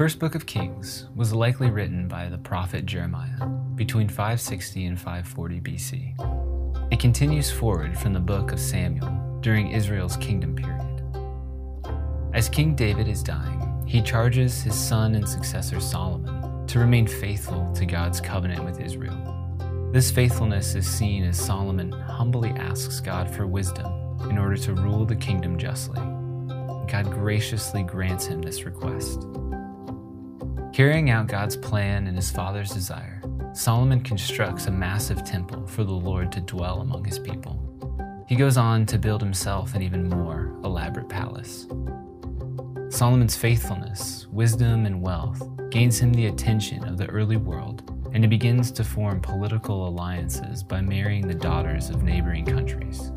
first book of Kings was likely written by the prophet Jeremiah between 560 and 540 BC. It continues forward from the book of Samuel during Israel's kingdom period. As King David is dying, he charges his son and successor Solomon to remain faithful to God's covenant with Israel. This faithfulness is seen as Solomon humbly asks God for wisdom in order to rule the kingdom justly. God graciously grants him this request. Carrying out God's plan and his father's desire, Solomon constructs a massive temple for the Lord to dwell among his people. He goes on to build himself an even more elaborate palace. Solomon's faithfulness, wisdom, and wealth gains him the attention of the early world, and he begins to form political alliances by marrying the daughters of neighboring countries.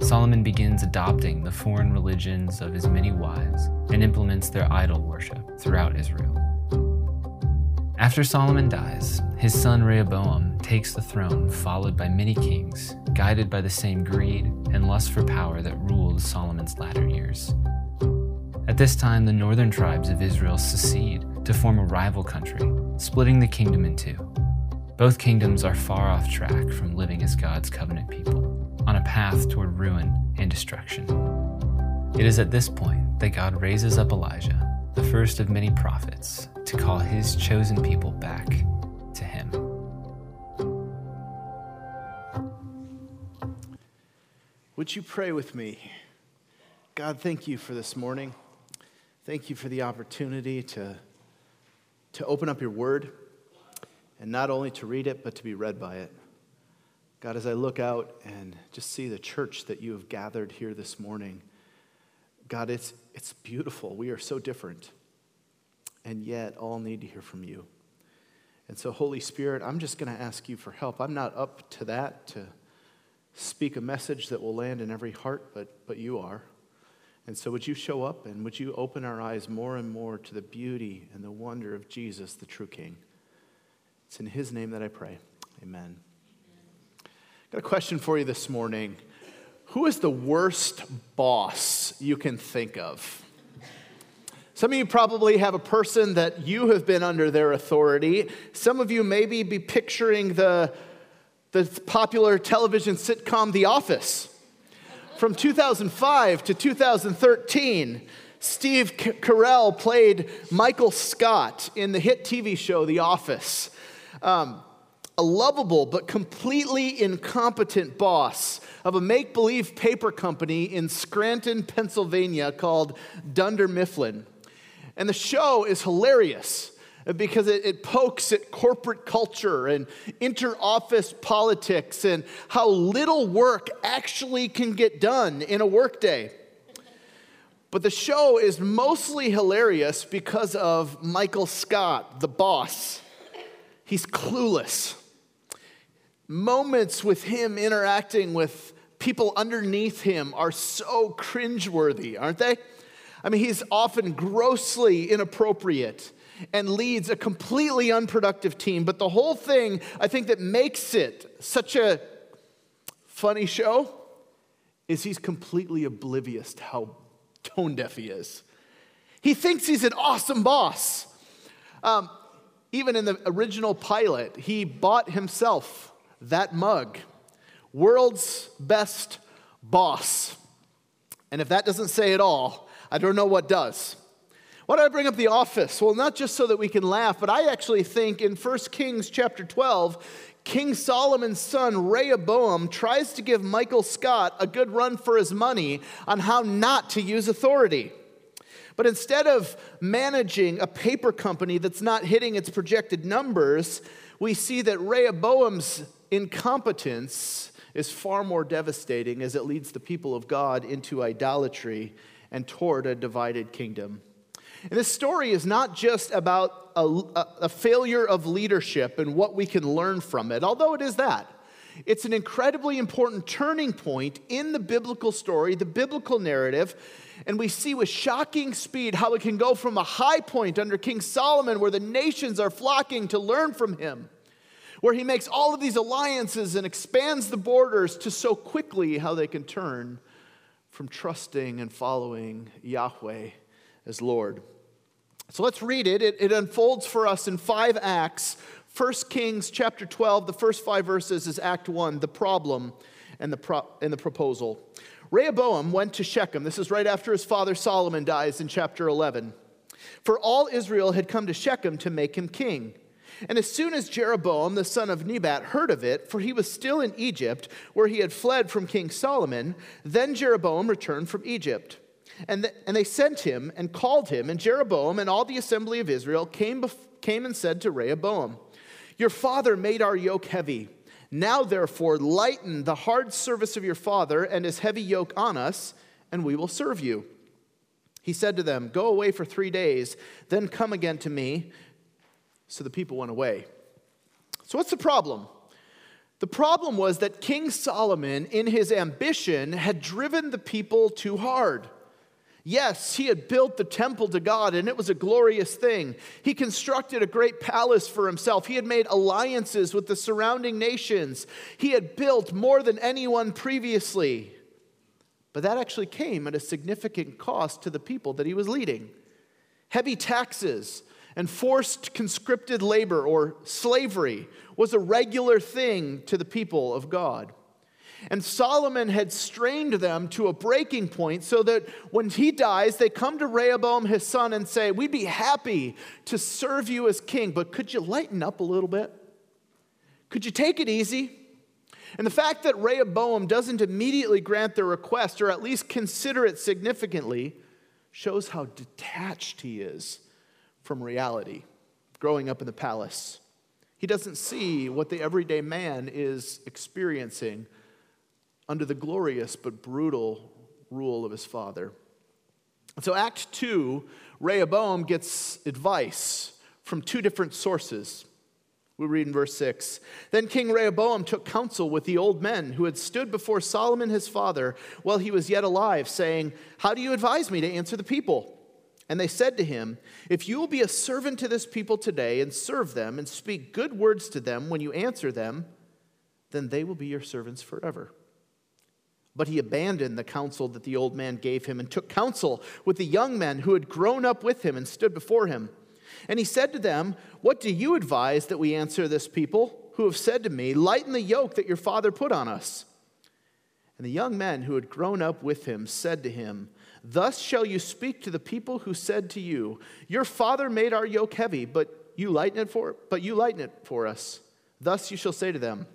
Solomon begins adopting the foreign religions of his many wives and implements their idol worship throughout Israel. After Solomon dies, his son Rehoboam takes the throne, followed by many kings, guided by the same greed and lust for power that ruled Solomon's latter years. At this time, the northern tribes of Israel secede to form a rival country, splitting the kingdom in two. Both kingdoms are far off track from living as God's covenant people, on a path toward ruin and destruction. It is at this point that God raises up Elijah, the first of many prophets, to call his chosen people back to him. Would you pray with me? God, thank you for this morning. Thank you for the opportunity to, to open up your word and not only to read it, but to be read by it. God, as I look out and just see the church that you have gathered here this morning, God, it's, it's beautiful. We are so different and yet all need to hear from you. And so, Holy Spirit, I'm just going to ask you for help. I'm not up to that to speak a message that will land in every heart, but, but you are. And so, would you show up and would you open our eyes more and more to the beauty and the wonder of Jesus, the true King? It's in his name that I pray. Amen. Got a question for you this morning. Who is the worst boss you can think of? Some of you probably have a person that you have been under their authority. Some of you maybe be picturing the, the popular television sitcom The Office. From 2005 to 2013, Steve Carell played Michael Scott in the hit TV show The Office. Um, a lovable but completely incompetent boss of a make believe paper company in Scranton, Pennsylvania called Dunder Mifflin. And the show is hilarious because it, it, pokes at corporate culture and inter-office politics and how little work actually can get done in a workday. But the show is mostly hilarious because of Michael Scott, the boss. He's clueless. Moments with him interacting with people underneath him are so cringeworthy, aren't they? I mean, he's often grossly inappropriate and leads a completely unproductive team. But the whole thing, I think, that makes it such a funny show is he's completely oblivious to how tone deaf he is. He thinks he's an awesome boss. Um, even in the original pilot, he bought himself that mug world's best boss. And if that doesn't say it all, I don't know what does. Why do I bring up the office? Well, not just so that we can laugh, but I actually think in 1 Kings chapter 12, King Solomon's son Rehoboam tries to give Michael Scott a good run for his money on how not to use authority. But instead of managing a paper company that's not hitting its projected numbers, we see that Rehoboam's incompetence is far more devastating as it leads the people of God into idolatry and toward a divided kingdom. And this story is not just about a, a, failure of leadership and what we can learn from it, although it is that. It's an incredibly important turning point in the biblical story, the biblical narrative. And we see with shocking speed how it can go from a high point under King Solomon, where the nations are flocking to learn from him, where he makes all of these alliances and expands the borders, to so quickly how they can turn from trusting and following Yahweh as Lord. So let's read it. It, it unfolds for us in five acts. 1 Kings chapter 12, the first five verses is Act 1, the problem and the, pro- and the proposal. Rehoboam went to Shechem. This is right after his father Solomon dies in chapter 11. For all Israel had come to Shechem to make him king. And as soon as Jeroboam, the son of Nebat, heard of it, for he was still in Egypt, where he had fled from King Solomon, then Jeroboam returned from Egypt. And, th- and they sent him and called him, and Jeroboam and all the assembly of Israel came, bef- came and said to Rehoboam, Your father made our yoke heavy. Now, therefore, lighten the hard service of your father and his heavy yoke on us, and we will serve you. He said to them, Go away for three days, then come again to me. So the people went away. So, what's the problem? The problem was that King Solomon, in his ambition, had driven the people too hard. Yes, he had built the temple to God, and it was a glorious thing. He constructed a great palace for himself. He had made alliances with the surrounding nations. He had built more than anyone previously. But that actually came at a significant cost to the people that he was leading. Heavy taxes and forced conscripted labor or slavery was a regular thing to the people of God. And Solomon had strained them to a breaking point so that when he dies, they come to Rehoboam, his son, and say, We'd be happy to serve you as king, but could you lighten up a little bit? Could you take it easy? And the fact that Rehoboam doesn't immediately grant their request, or at least consider it significantly, shows how detached he is from reality growing up in the palace. He doesn't see what the everyday man is experiencing under the glorious but brutal rule of his father. So, Act 2, Rehoboam gets advice from two different sources. We read in verse 6 Then King Rehoboam took counsel with the old men who had stood before Solomon his father while he was yet alive, saying, How do you advise me to answer the people? And they said to him, If you will be a servant to this people today and serve them and speak good words to them when you answer them, then they will be your servants forever. But he abandoned the counsel that the old man gave him and took counsel with the young men who had grown up with him and stood before him. And he said to them, What do you advise that we answer this people who have said to me, Lighten the yoke that your father put on us? And the young men who had grown up with him said to him, Thus shall you speak to the people who said to you, Your father made our yoke heavy, but you lighten it for but you lighten it for us. Thus you shall say to them,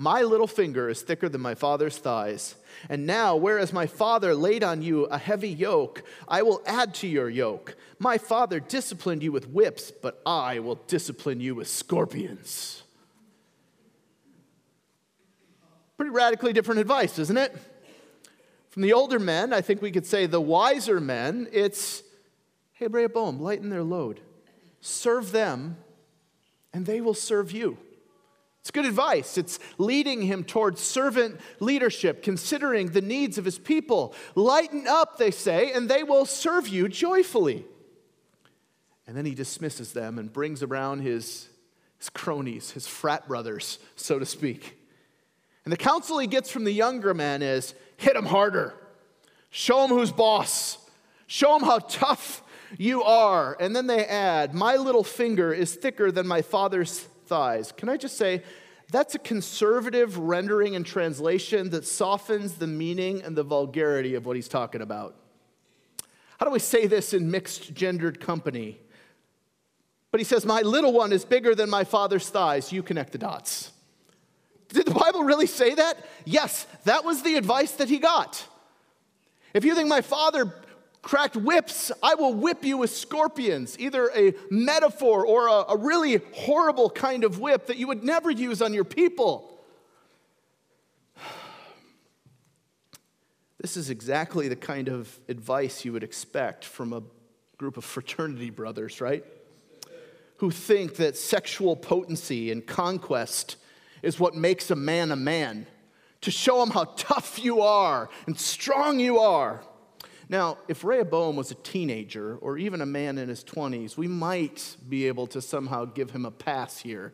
my little finger is thicker than my father's thighs. And now, whereas my father laid on you a heavy yoke, I will add to your yoke. My father disciplined you with whips, but I will discipline you with scorpions. Pretty radically different advice, isn't it? From the older men, I think we could say the wiser men, it's hey, Rehoboam, lighten their load. Serve them, and they will serve you. It's good advice. It's leading him towards servant leadership, considering the needs of his people. Lighten up, they say, and they will serve you joyfully. And then he dismisses them and brings around his, his cronies, his frat brothers, so to speak. And the counsel he gets from the younger men is hit him harder, show him who's boss, show him how tough you are. And then they add, My little finger is thicker than my father's thighs. Can I just say, that's a conservative rendering and translation that softens the meaning and the vulgarity of what he's talking about. How do we say this in mixed gendered company? But he says, My little one is bigger than my father's thighs. You connect the dots. Did the Bible really say that? Yes, that was the advice that he got. If you think my father cracked whips, I will whip you with scorpions. Either a metaphor or a, a, really horrible kind of whip that you would never use on your people. This is exactly the kind of advice you would expect from a group of fraternity brothers, right? Who think that sexual potency and conquest is what makes a man a man, to show him how tough you are and strong you are. Now, if Rehoboam was a teenager or even a man in his 20s, we might be able to somehow give him a pass here.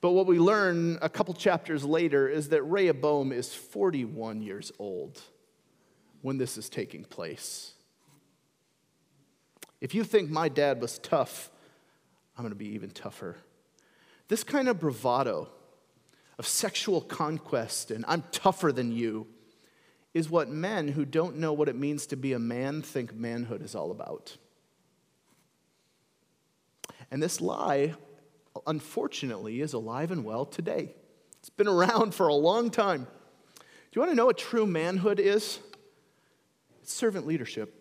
But what we learn a couple chapters later is that Rehoboam is 41 years old when this is taking place. If you think my dad was tough, I'm going to be even tougher. This kind of bravado of sexual conquest and I'm tougher than you is what men who don't know what it means to be a man think manhood is all about. And this lie, unfortunately, is alive and well today. It's been around for a long time. Do you want to know what true manhood is? It's servant leadership.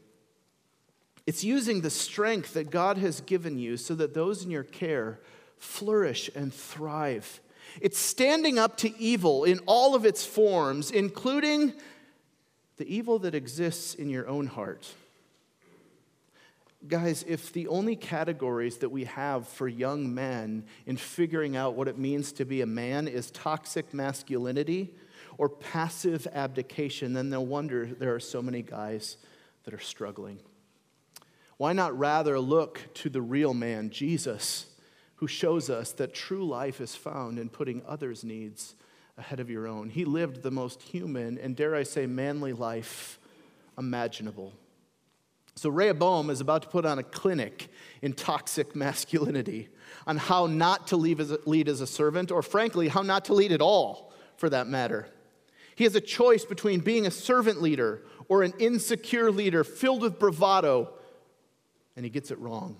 It's using the strength that God has given you so that those in your care flourish and thrive. It's standing up to evil in all of its forms, including the evil that exists in your own heart. Guys, if the only categories that we have for young men in figuring out what it means to be a man is toxic masculinity or passive abdication, then no wonder there are so many guys that are struggling. Why not rather look to the real man, Jesus, who shows us that true life is found in putting others' needs ahead of your own? He lived the most human and, dare I say, manly life imaginable. So, Rehoboam is about to put on a clinic in toxic masculinity on how not to lead as a servant, or frankly, how not to lead at all, for that matter. He has a choice between being a servant leader or an insecure leader filled with bravado, and he gets it wrong.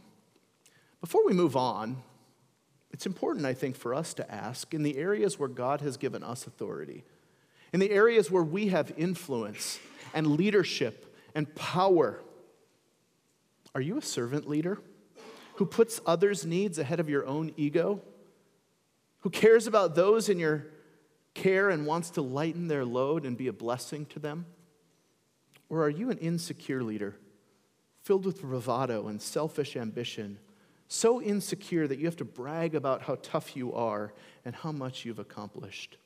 Before we move on, it's important, I think, for us to ask in the areas where God has given us authority, in the areas where we have influence and leadership and power are you a servant leader who puts others' needs ahead of your own ego? Who cares about those in your care and wants to lighten their load and be a blessing to them? Or are you an insecure leader filled with bravado and selfish ambition, so insecure that you have to brag about how tough you are and how much you've accomplished?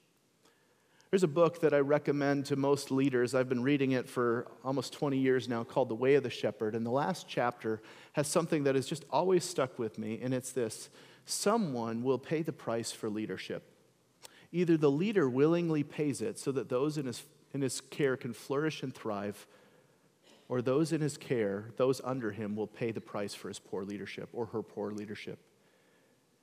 There's a book that I recommend to most leaders. I've been reading it for almost 20 years now called The Way of the Shepherd. And the last chapter has something that has just always stuck with me, and it's this someone will pay the price for leadership. Either the leader willingly pays it so that those in his, in his care can flourish and thrive, or those in his care, those under him, will pay the price for his poor leadership or her poor leadership.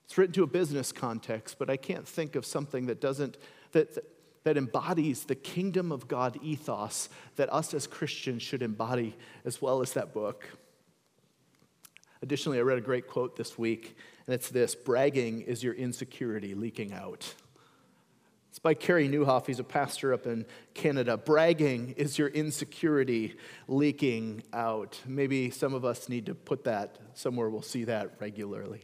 It's written to a business context, but I can't think of something that doesn't, that, that embodies the kingdom of God ethos that us as Christians should embody as well as that book. Additionally, I read a great quote this week, and it's this bragging is your insecurity leaking out. It's by Carey Nieuwhof. He's a pastor up in Canada. Bragging is your insecurity leaking out. Maybe some of us need to put that somewhere we'll see that regularly.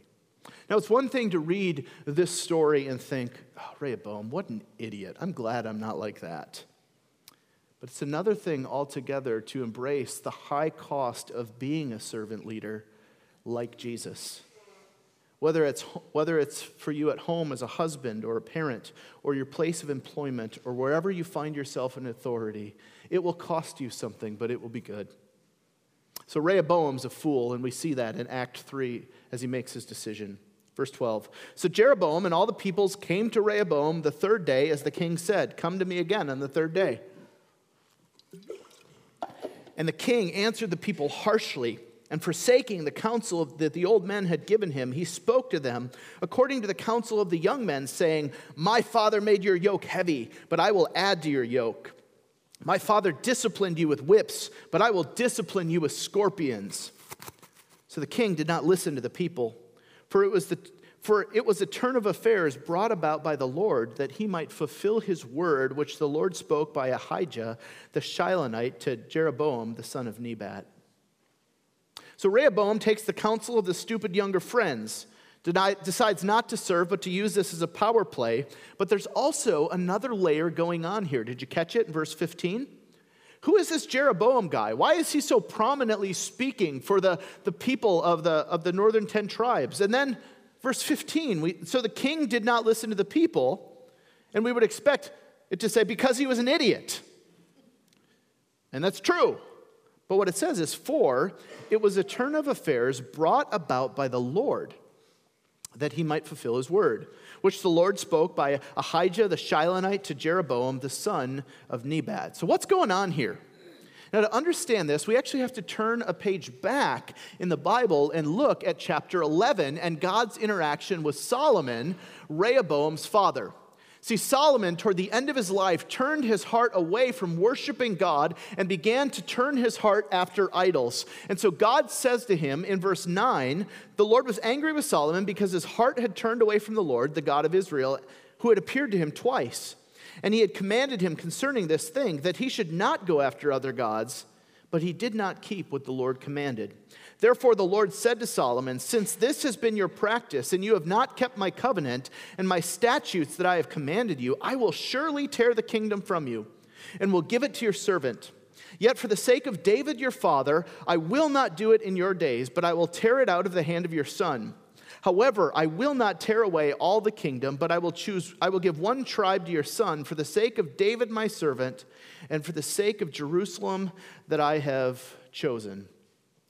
Now, it's one thing to read this story and think, oh, Rehoboam, what an idiot. I'm glad I'm not like that. But it's another thing altogether to embrace the high cost of being a servant leader like Jesus. Whether it's, whether it's for you at home as a husband or a parent, or your place of employment, or wherever you find yourself in authority, it will cost you something, but it will be good. So Rehoboam's a fool, and we see that in Act 3 as he makes his decision. Verse 12. So Jeroboam and all the peoples came to Rehoboam the third day, as the king said, Come to me again on the third day. And the king answered the people harshly, and forsaking the counsel that the old men had given him, he spoke to them according to the counsel of the young men, saying, My father made your yoke heavy, but I will add to your yoke. My father disciplined you with whips, but I will discipline you with scorpions. So the king did not listen to the people, for it was the for it was a turn of affairs brought about by the Lord that he might fulfill his word, which the Lord spoke by Ahijah the Shilonite to Jeroboam the son of Nebat. So Rehoboam takes the counsel of the stupid younger friends decides not to serve, but to use this as a power play. But there's also another layer going on here. Did you catch it in verse 15? Who is this Jeroboam guy? Why is he so prominently speaking for the, the people of the, of the northern 10 tribes? And then verse 15, we, so the king did not listen to the people, and we would expect it to say, because he was an idiot. And that's true. But what it says is, for it was a turn of affairs brought about by the Lord that he might fulfill his word, which the Lord spoke by Ahijah the Shilonite to Jeroboam the son of Nebat. So, what's going on here? Now, to understand this, we actually have to turn a page back in the Bible and look at chapter 11 and God's interaction with Solomon, Rehoboam's father. See, Solomon, toward the end of his life, turned his heart away from worshiping God and began to turn his heart after idols. And so God says to him in verse 9 the Lord was angry with Solomon because his heart had turned away from the Lord, the God of Israel, who had appeared to him twice. And he had commanded him concerning this thing that he should not go after other gods, but he did not keep what the Lord commanded. Therefore, the Lord said to Solomon, Since this has been your practice, and you have not kept my covenant and my statutes that I have commanded you, I will surely tear the kingdom from you and will give it to your servant. Yet, for the sake of David your father, I will not do it in your days, but I will tear it out of the hand of your son. However, I will not tear away all the kingdom, but I will choose I will give one tribe to your son for the sake of David my servant and for the sake of Jerusalem that I have chosen.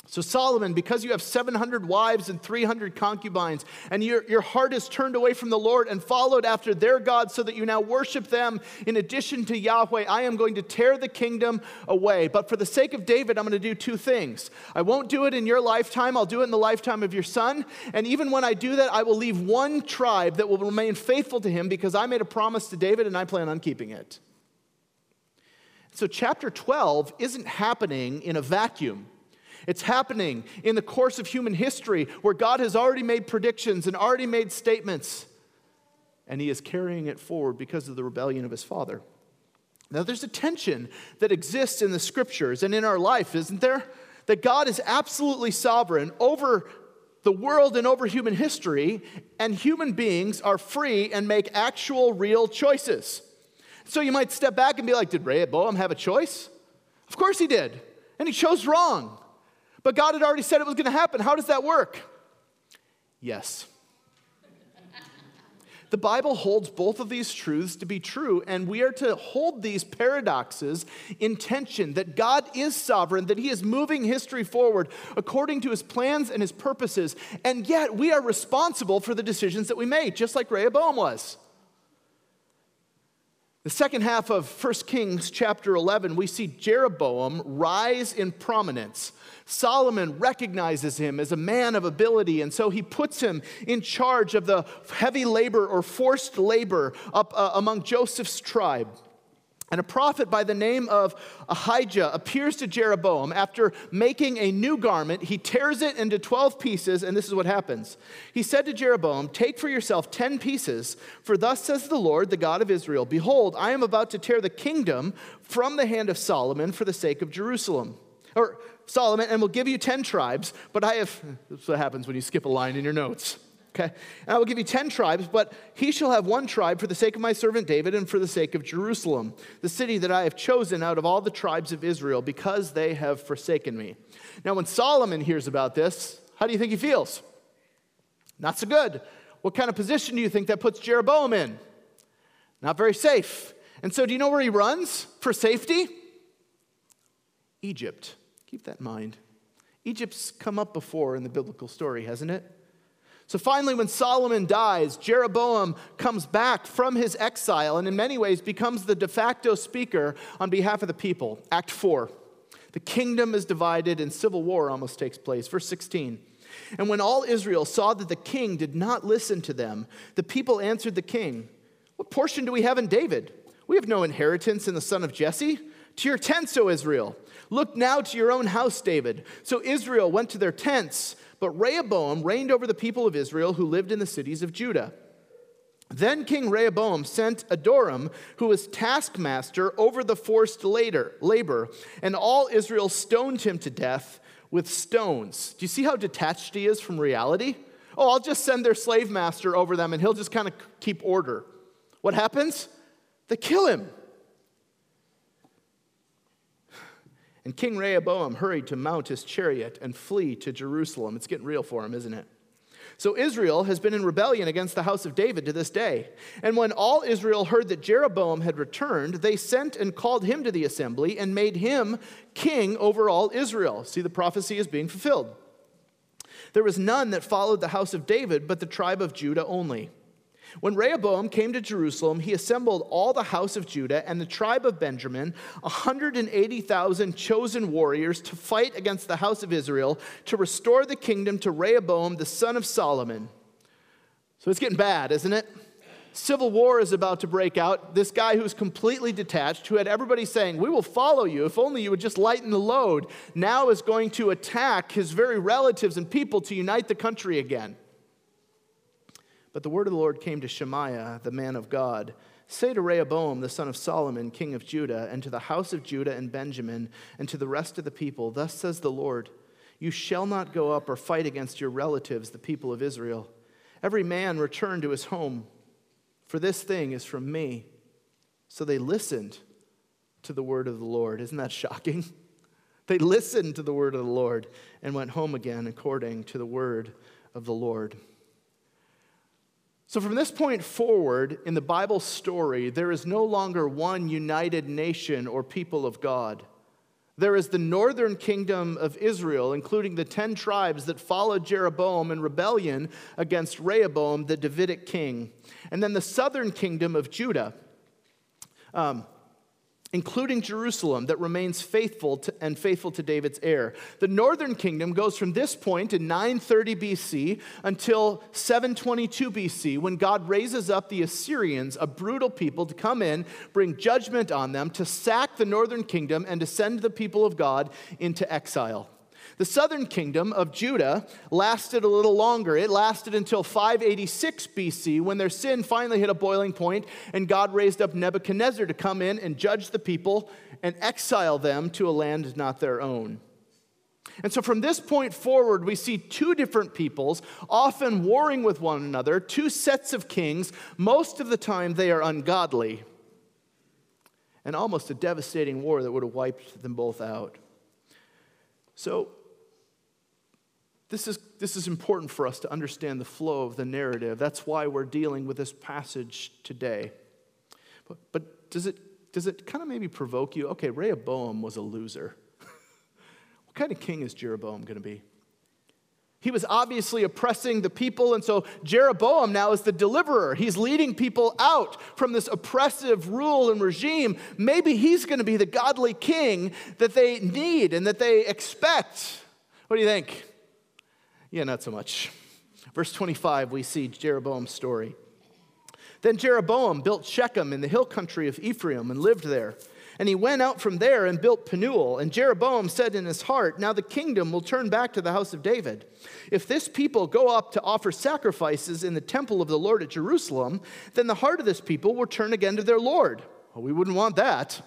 So, Solomon, because you have 700 wives and 300 concubines, and your, your heart is turned away from the Lord and followed after their gods, so that you now worship them in addition to Yahweh, I am going to tear the kingdom away. But for the sake of David, I'm going to do two things. I won't do it in your lifetime, I'll do it in the lifetime of your son. And even when I do that, I will leave one tribe that will remain faithful to him because I made a promise to David and I plan on keeping it. So, chapter 12 isn't happening in a vacuum. It's happening in the course of human history where God has already made predictions and already made statements, and he is carrying it forward because of the rebellion of his father. Now, there's a tension that exists in the scriptures and in our life, isn't there? That God is absolutely sovereign over the world and over human history, and human beings are free and make actual, real choices. So you might step back and be like, Did Rehoboam have a choice? Of course he did. And he chose wrong. But God had already said it was going to happen. How does that work? Yes. The Bible holds both of these truths to be true, and we are to hold these paradoxes in tension that God is sovereign, that He is moving history forward according to His plans and His purposes, and yet we are responsible for the decisions that we made, just like Rehoboam was. The second half of 1 Kings chapter 11, we see Jeroboam rise in prominence. Solomon recognizes him as a man of ability, and so he puts him in charge of the heavy labor or forced labor up uh, among Joseph's tribe. And a prophet by the name of Ahijah appears to Jeroboam. After making a new garment, he tears it into 12 pieces, and this is what happens. He said to Jeroboam, Take for yourself 10 pieces, for thus says the Lord, the God of Israel Behold, I am about to tear the kingdom from the hand of Solomon for the sake of Jerusalem. Or Solomon, and will give you 10 tribes, but I have, this is what happens when you skip a line in your notes okay? And I will give you 10 tribes, but he shall have one tribe for the sake of my servant David and for the sake of Jerusalem, the city that I have chosen out of all the tribes of Israel, because they have forsaken me. Now, when Solomon hears about this, how do you think he feels? Not so good. What kind of position do you think that puts Jeroboam in? Not very safe. And so, do you know where he runs for safety? Egypt. Keep that in mind. Egypt's come up before in the biblical story, hasn't it? So finally, when Solomon dies, Jeroboam comes back from his exile and in many ways becomes the de facto speaker on behalf of the people. Act 4. The kingdom is divided and civil war almost takes place. Verse 16. And when all Israel saw that the king did not listen to them, the people answered the king, What portion do we have in David? We have no inheritance in the son of Jesse. To your tents, O Israel. Look now to your own house, David. So Israel went to their tents. But Rehoboam reigned over the people of Israel who lived in the cities of Judah. Then King Rehoboam sent Adoram, who was taskmaster over the forced labor, and all Israel stoned him to death with stones. Do you see how detached he is from reality? Oh, I'll just send their slave master over them and he'll just kind of keep order. What happens? They kill him. And King Rehoboam hurried to mount his chariot and flee to Jerusalem. It's getting real for him, isn't it? So Israel has been in rebellion against the house of David to this day. And when all Israel heard that Jeroboam had returned, they sent and called him to the assembly and made him king over all Israel. See, the prophecy is being fulfilled. There was none that followed the house of David but the tribe of Judah only. When Rehoboam came to Jerusalem, he assembled all the house of Judah and the tribe of Benjamin, 180,000 chosen warriors, to fight against the house of Israel to restore the kingdom to Rehoboam, the son of Solomon. So it's getting bad, isn't it? Civil war is about to break out. This guy who's completely detached, who had everybody saying, We will follow you if only you would just lighten the load, now is going to attack his very relatives and people to unite the country again. But the word of the Lord came to Shemaiah, the man of God Say to Rehoboam, the son of Solomon, king of Judah, and to the house of Judah and Benjamin, and to the rest of the people, Thus says the Lord You shall not go up or fight against your relatives, the people of Israel. Every man return to his home, for this thing is from me. So they listened to the word of the Lord. Isn't that shocking? They listened to the word of the Lord and went home again according to the word of the Lord. So, from this point forward in the Bible story, there is no longer one united nation or people of God. There is the northern kingdom of Israel, including the 10 tribes that followed Jeroboam in rebellion against Rehoboam, the Davidic king. And then the southern kingdom of Judah. Um, including Jerusalem, that remains faithful to, and faithful to David's heir. The northern kingdom goes from this point in 930 BC until 722 BC, when God raises up the Assyrians, a brutal people, to come in, bring judgment on them, to sack the northern kingdom, and to send the people of God into exile. The southern kingdom of Judah lasted a little longer. It lasted until 586 BC when their sin finally hit a boiling point and God raised up Nebuchadnezzar to come in and judge the people and exile them to a land not their own. And so from this point forward, we see two different peoples, often warring with one another, two sets of kings. Most of the time, they are ungodly. And almost a devastating war that would have wiped them both out. So, this is, this is important for us to understand the flow of the narrative. That's why we're dealing with this passage today. But, but does, it, does it kind of maybe provoke you? Okay, Rehoboam was a loser. what kind of king is Jeroboam going to be? He was obviously oppressing the people, and so Jeroboam now is the deliverer. He's leading people out from this oppressive rule and regime. Maybe he's going to be the godly king that they need and that they expect. What do you think? Yeah, not so much. Verse 25, we see Jeroboam's story. Then Jeroboam built Shechem in the hill country of Ephraim and lived there. And he went out from there and built Penuel. And Jeroboam said in his heart, Now the kingdom will turn back to the house of David. If this people go up to offer sacrifices in the temple of the Lord at Jerusalem, then the heart of this people will turn again to their Lord. Well, we wouldn't want that.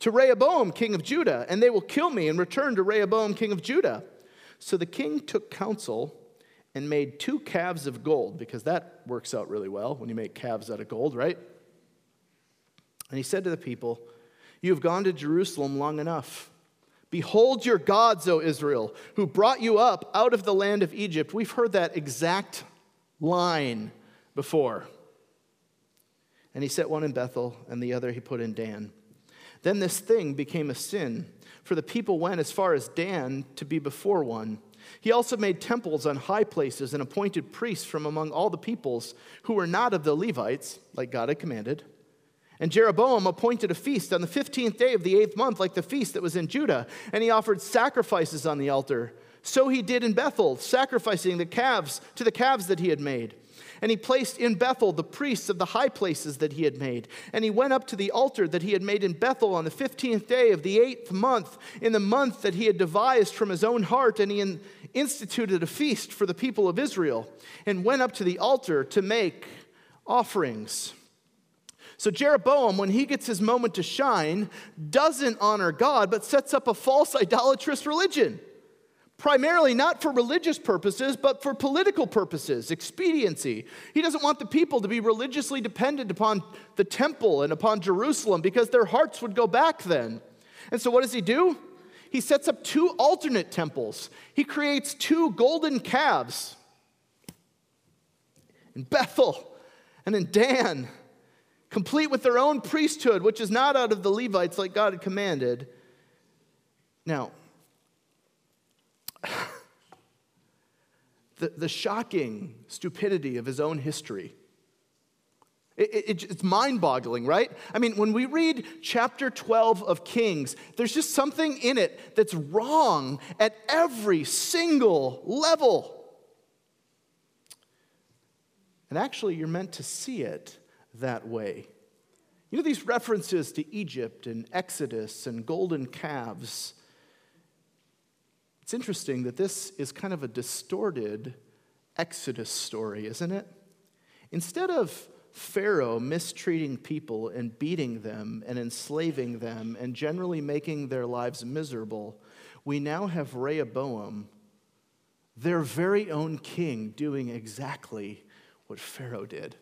To Rehoboam, king of Judah, and they will kill me and return to Rehoboam, king of Judah. So the king took counsel and made two calves of gold, because that works out really well when you make calves out of gold, right? And he said to the people, You have gone to Jerusalem long enough. Behold your gods, O Israel, who brought you up out of the land of Egypt. We've heard that exact line before. And he set one in Bethel, and the other he put in Dan. Then this thing became a sin for the people went as far as Dan to be before one. He also made temples on high places and appointed priests from among all the peoples who were not of the Levites, like God had commanded. And Jeroboam appointed a feast on the 15th day of the eighth month, like the feast that was in Judah, and he offered sacrifices on the altar. So he did in Bethel, sacrificing the calves to the calves that he had made. And he placed in Bethel the priests of the high places that he had made. And he went up to the altar that he had made in Bethel on the 15th day of the eighth month, in the month that he had devised from his own heart. And he instituted a feast for the people of Israel, and went up to the altar to make offerings. So, Jeroboam, when he gets his moment to shine, doesn't honor God, but sets up a false idolatrous religion primarily not for religious purposes, but for political purposes, expediency. He doesn't want the people to be religiously dependent upon the temple and upon Jerusalem because their hearts would go back then. And so, what does he do? He sets up two alternate temples. He creates two golden calves in Bethel and in Dan, complete with their own priesthood, which is not out of the Levites like God had commanded. Now, the, the shocking stupidity of his own history. It, it, it's mind boggling, right? I mean, when we read chapter 12 of Kings, there's just something in it that's wrong at every single level. And actually, you're meant to see it that way. You know, these references to Egypt and Exodus and golden calves it's interesting that this is kind of a distorted Exodus story, isn't it? Instead of Pharaoh mistreating people and beating them and enslaving them and generally making their lives miserable, we now have Rehoboam, their very own king, doing exactly what Pharaoh did.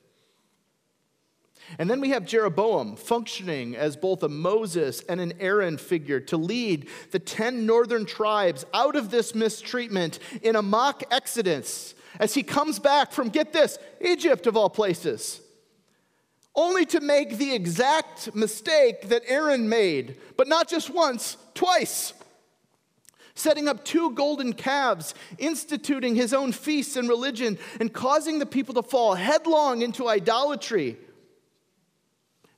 And then we have Jeroboam functioning as both a Moses and an Aaron figure to lead the 10 northern tribes out of this mistreatment in a mock exodus as he comes back from, get this, Egypt of all places, only to make the exact mistake that Aaron made, but not just once, twice. Setting up two golden calves, instituting his own feasts and religion, and causing the people to fall headlong into idolatry.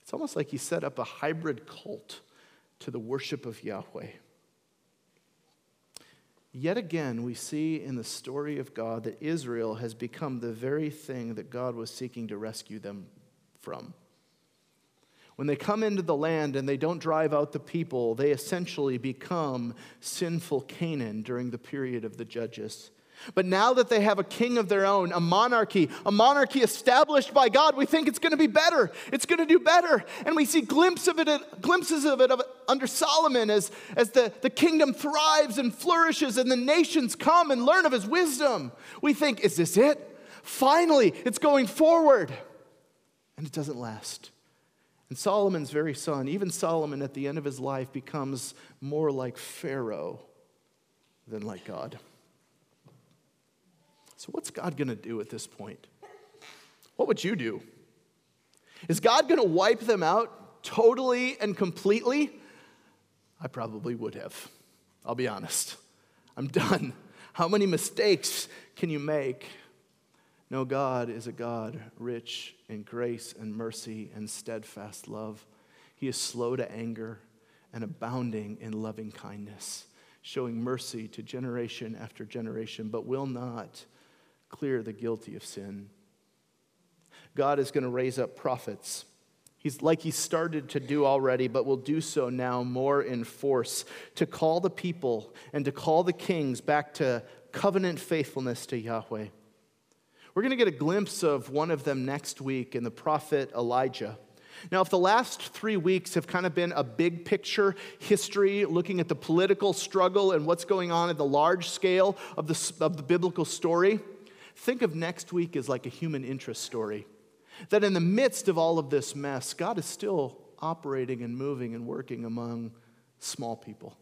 It's almost like he set up a hybrid cult to the worship of Yahweh. Yet again, we see in the story of God that Israel has become the very thing that God was seeking to rescue them from. When they come into the land and they don't drive out the people, they essentially become sinful Canaan during the period of the judges. But now that they have a king of their own, a monarchy, a monarchy established by God, we think it's going to be better. It's going to do better. And we see glimpses of it, glimpses of it under Solomon as, as the, the kingdom thrives and flourishes and the nations come and learn of his wisdom. We think, is this it? Finally, it's going forward. And it doesn't last. And Solomon's very son, even Solomon at the end of his life, becomes more like Pharaoh than like God. So, what's God going to do at this point? What would you do? Is God going to wipe them out totally and completely? I probably would have. I'll be honest. I'm done. How many mistakes can you make? No, God is a God rich in grace and mercy and steadfast love. He is slow to anger and abounding in loving kindness, showing mercy to generation after generation, but will not clear the guilty of sin. God is going to raise up prophets. He's like he started to do already, but will do so now more in force to call the people and to call the kings back to covenant faithfulness to Yahweh. We're going to get a glimpse of one of them next week in the prophet Elijah. Now, if the last three weeks have kind of been a big picture history, looking at the political struggle and what's going on at the large scale of the, of the biblical story, Think of next week as like a human interest story. That in the midst of all of this mess, God is still operating and moving and working among small people.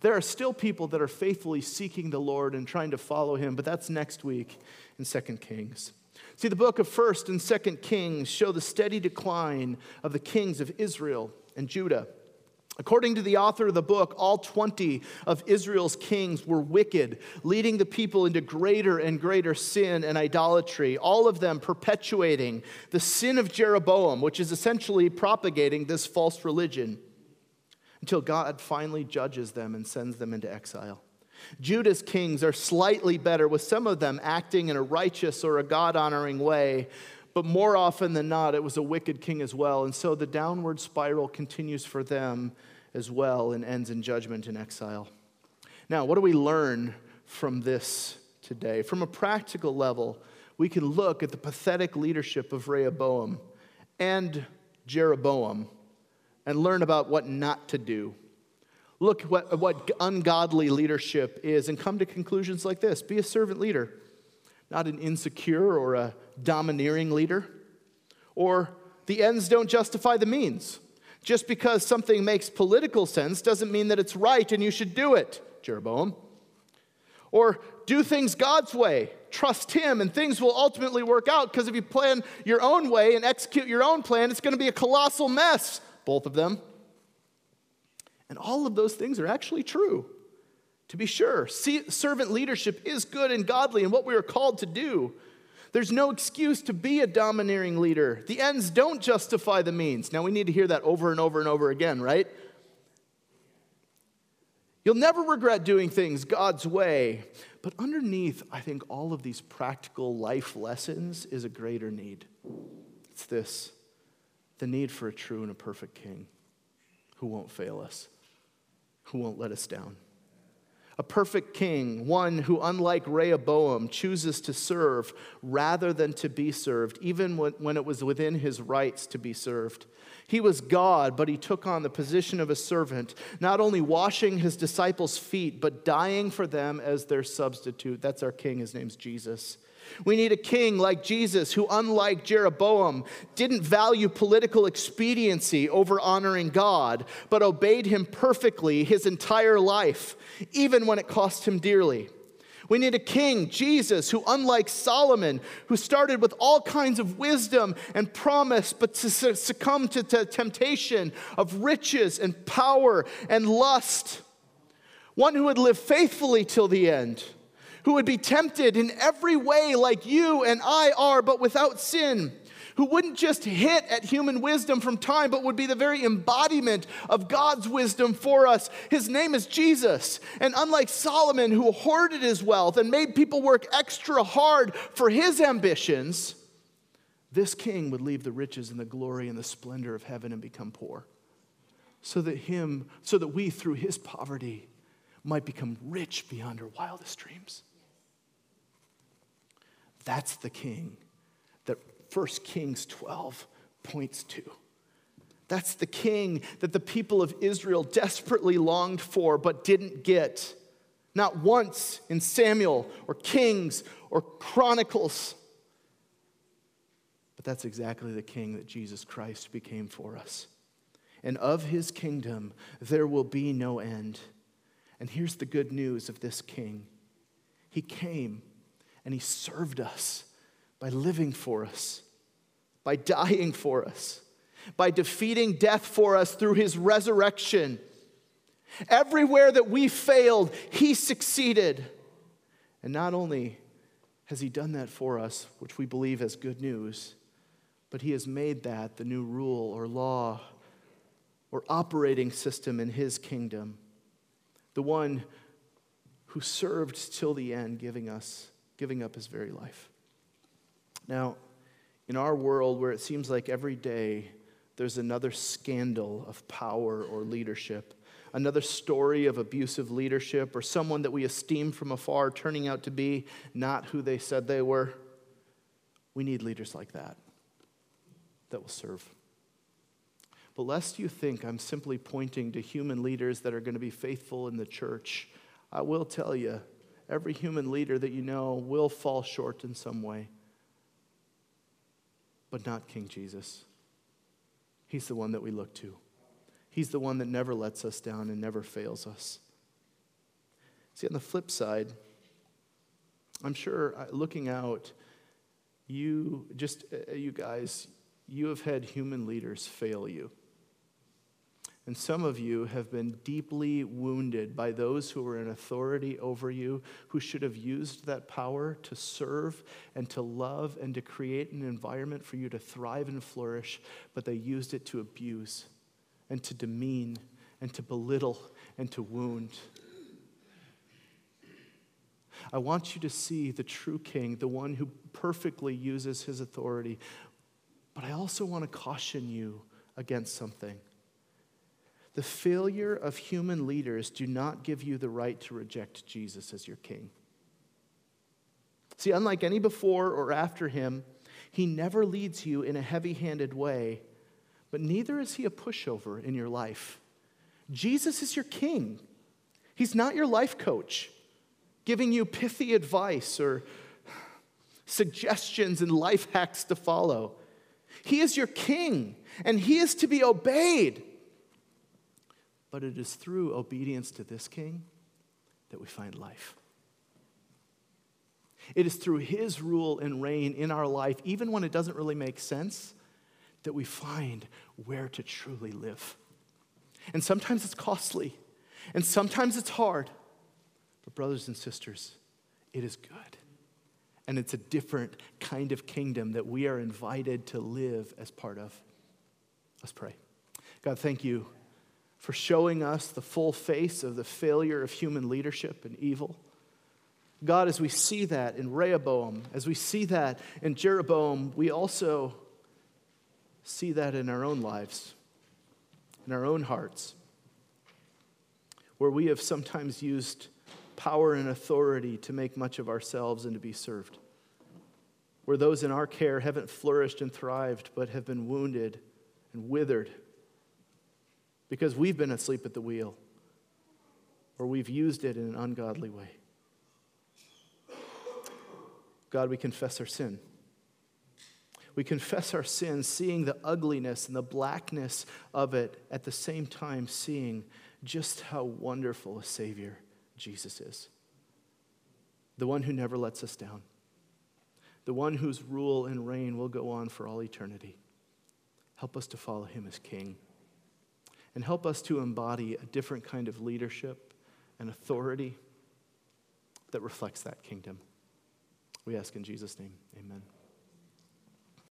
There are still people that are faithfully seeking the Lord and trying to follow him, but that's next week in 2 Kings. See, the book of 1st and 2nd Kings show the steady decline of the kings of Israel and Judah. According to the author of the book, all 20 of Israel's kings were wicked, leading the people into greater and greater sin and idolatry, all of them perpetuating the sin of Jeroboam, which is essentially propagating this false religion, until God finally judges them and sends them into exile. Judah's kings are slightly better, with some of them acting in a righteous or a God honoring way, but more often than not, it was a wicked king as well. And so the downward spiral continues for them as well and ends in judgment and exile. Now, what do we learn from this today? From a practical level, we can look at the pathetic leadership of Rehoboam and Jeroboam and learn about what not to do. Look what, what ungodly leadership is and come to conclusions like this be a servant leader, not an insecure or a domineering leader. Or the ends don't justify the means. Just because something makes political sense doesn't mean that it's right and you should do it, Jeroboam. Or do things God's way. Trust Him and things will ultimately work out because if you plan your own way and execute your own plan, it's going to be a colossal mess, both of them. And all of those things are actually true. To be sure, servant leadership is good and godly and what we are called to do. There's no excuse to be a domineering leader. The ends don't justify the means. Now, we need to hear that over and over and over again, right? You'll never regret doing things God's way. But underneath, I think all of these practical life lessons is a greater need. It's this the need for a true and a perfect king who won't fail us, who won't let us down a perfect king, one who, unlike Rehoboam, chooses to serve rather than to be served, even when it was within his rights to be served. He was God, but he took on the position of a servant, not only washing his disciples' feet, but dying for them as their substitute. That's our king. His name's Jesus. We need a king like Jesus who, unlike Jeroboam, didn't value political expediency over honoring God, but obeyed him perfectly his entire life, even when it cost him dearly. We need a king, Jesus, who, unlike Solomon, who started with all kinds of wisdom and promise, but to succumb to the temptation of riches and power and lust, one who would live faithfully till the end who would be tempted in every way like you and I are, but without sin, who wouldn't just hit at human wisdom from time, but would be the very embodiment of God's wisdom for us. His name is Jesus. And unlike Solomon, who hoarded his wealth and made people work extra hard for his ambitions, this king would leave the riches and the glory and the splendor of heaven and become poor. So that him, so that we through his poverty might become rich beyond our wildest dreams. That's the king that 1 Kings 12 points to. That's the king that the people of Israel desperately longed for but didn't get. Not once in Samuel or Kings or Chronicles. But that's exactly the king that Jesus Christ became for us. And of his kingdom there will be no end. And here's the good news of this king he came and He served us by living for us, by dying for us, by defeating death for us through His resurrection. Everywhere that we failed, He succeeded. And not only has He done that for us, which we believe as good news, but He has made that the new rule or law or operating system in His kingdom, the one who served till the end, giving us giving up his very life. Now, in our world where it seems like every day there's another scandal of power or leadership, another story of abusive leadership, or someone that we esteem from afar turning out to be not who they said they were, we need leaders like that that will serve. But lest you think I'm simply pointing to human leaders that are going to be faithful in the church, I will tell you Every human leader that you know will fall short in some way, but not King Jesus. He's the one that we look to. He's the one that never lets us down and never fails us. See, on the flip side, I'm sure uh, looking out, you just, uh, you guys, you have had human leaders fail you. And some of you have been deeply wounded by those who were in authority over you, who should have used that power to serve and to love and to create an environment for you to thrive and flourish, but they used it to abuse and to demean and to belittle and to wound. I want you to see the true king, the one who perfectly uses his authority. But I also want to caution you against something. The failure of human leaders do not give you the right to reject Jesus as your king. See, unlike any before or after him, he never leads you in a heavy handed way, but neither is he a pushover in your life. Jesus is your king. He's not your life coach, giving you pithy advice or suggestions and life hacks to follow. He is your king, and he is to be obeyed. But it is through obedience to this king that we find life. It is through his rule and reign in our life, even when it doesn't really make sense, that we find where to truly live. And sometimes it's costly, and sometimes it's hard, But, brothers and sisters, it is good. And it's a different kind of kingdom that we are invited to live as part of. Let's pray. God, thank you for showing us the full face of the failure of human leadership and evil. God, as we see that in Rehoboam, as we see that in Jeroboam, we also see that in our own lives, in our own hearts, where we have sometimes used power and authority to make much of ourselves and to be served, where those in our care haven't flourished and thrived, but have been wounded and withered because we've been asleep at the wheel or we've used it in an ungodly way. God, we confess our sin. We confess our sin, seeing the ugliness and the blackness of it, at the same time, seeing just how wonderful a Savior Jesus is. The one who never lets us down, the one whose rule and reign will go on for all eternity. Help us to follow him as King. And help us to embody a different kind of leadership and authority that reflects that kingdom. We ask in Jesus' name, amen.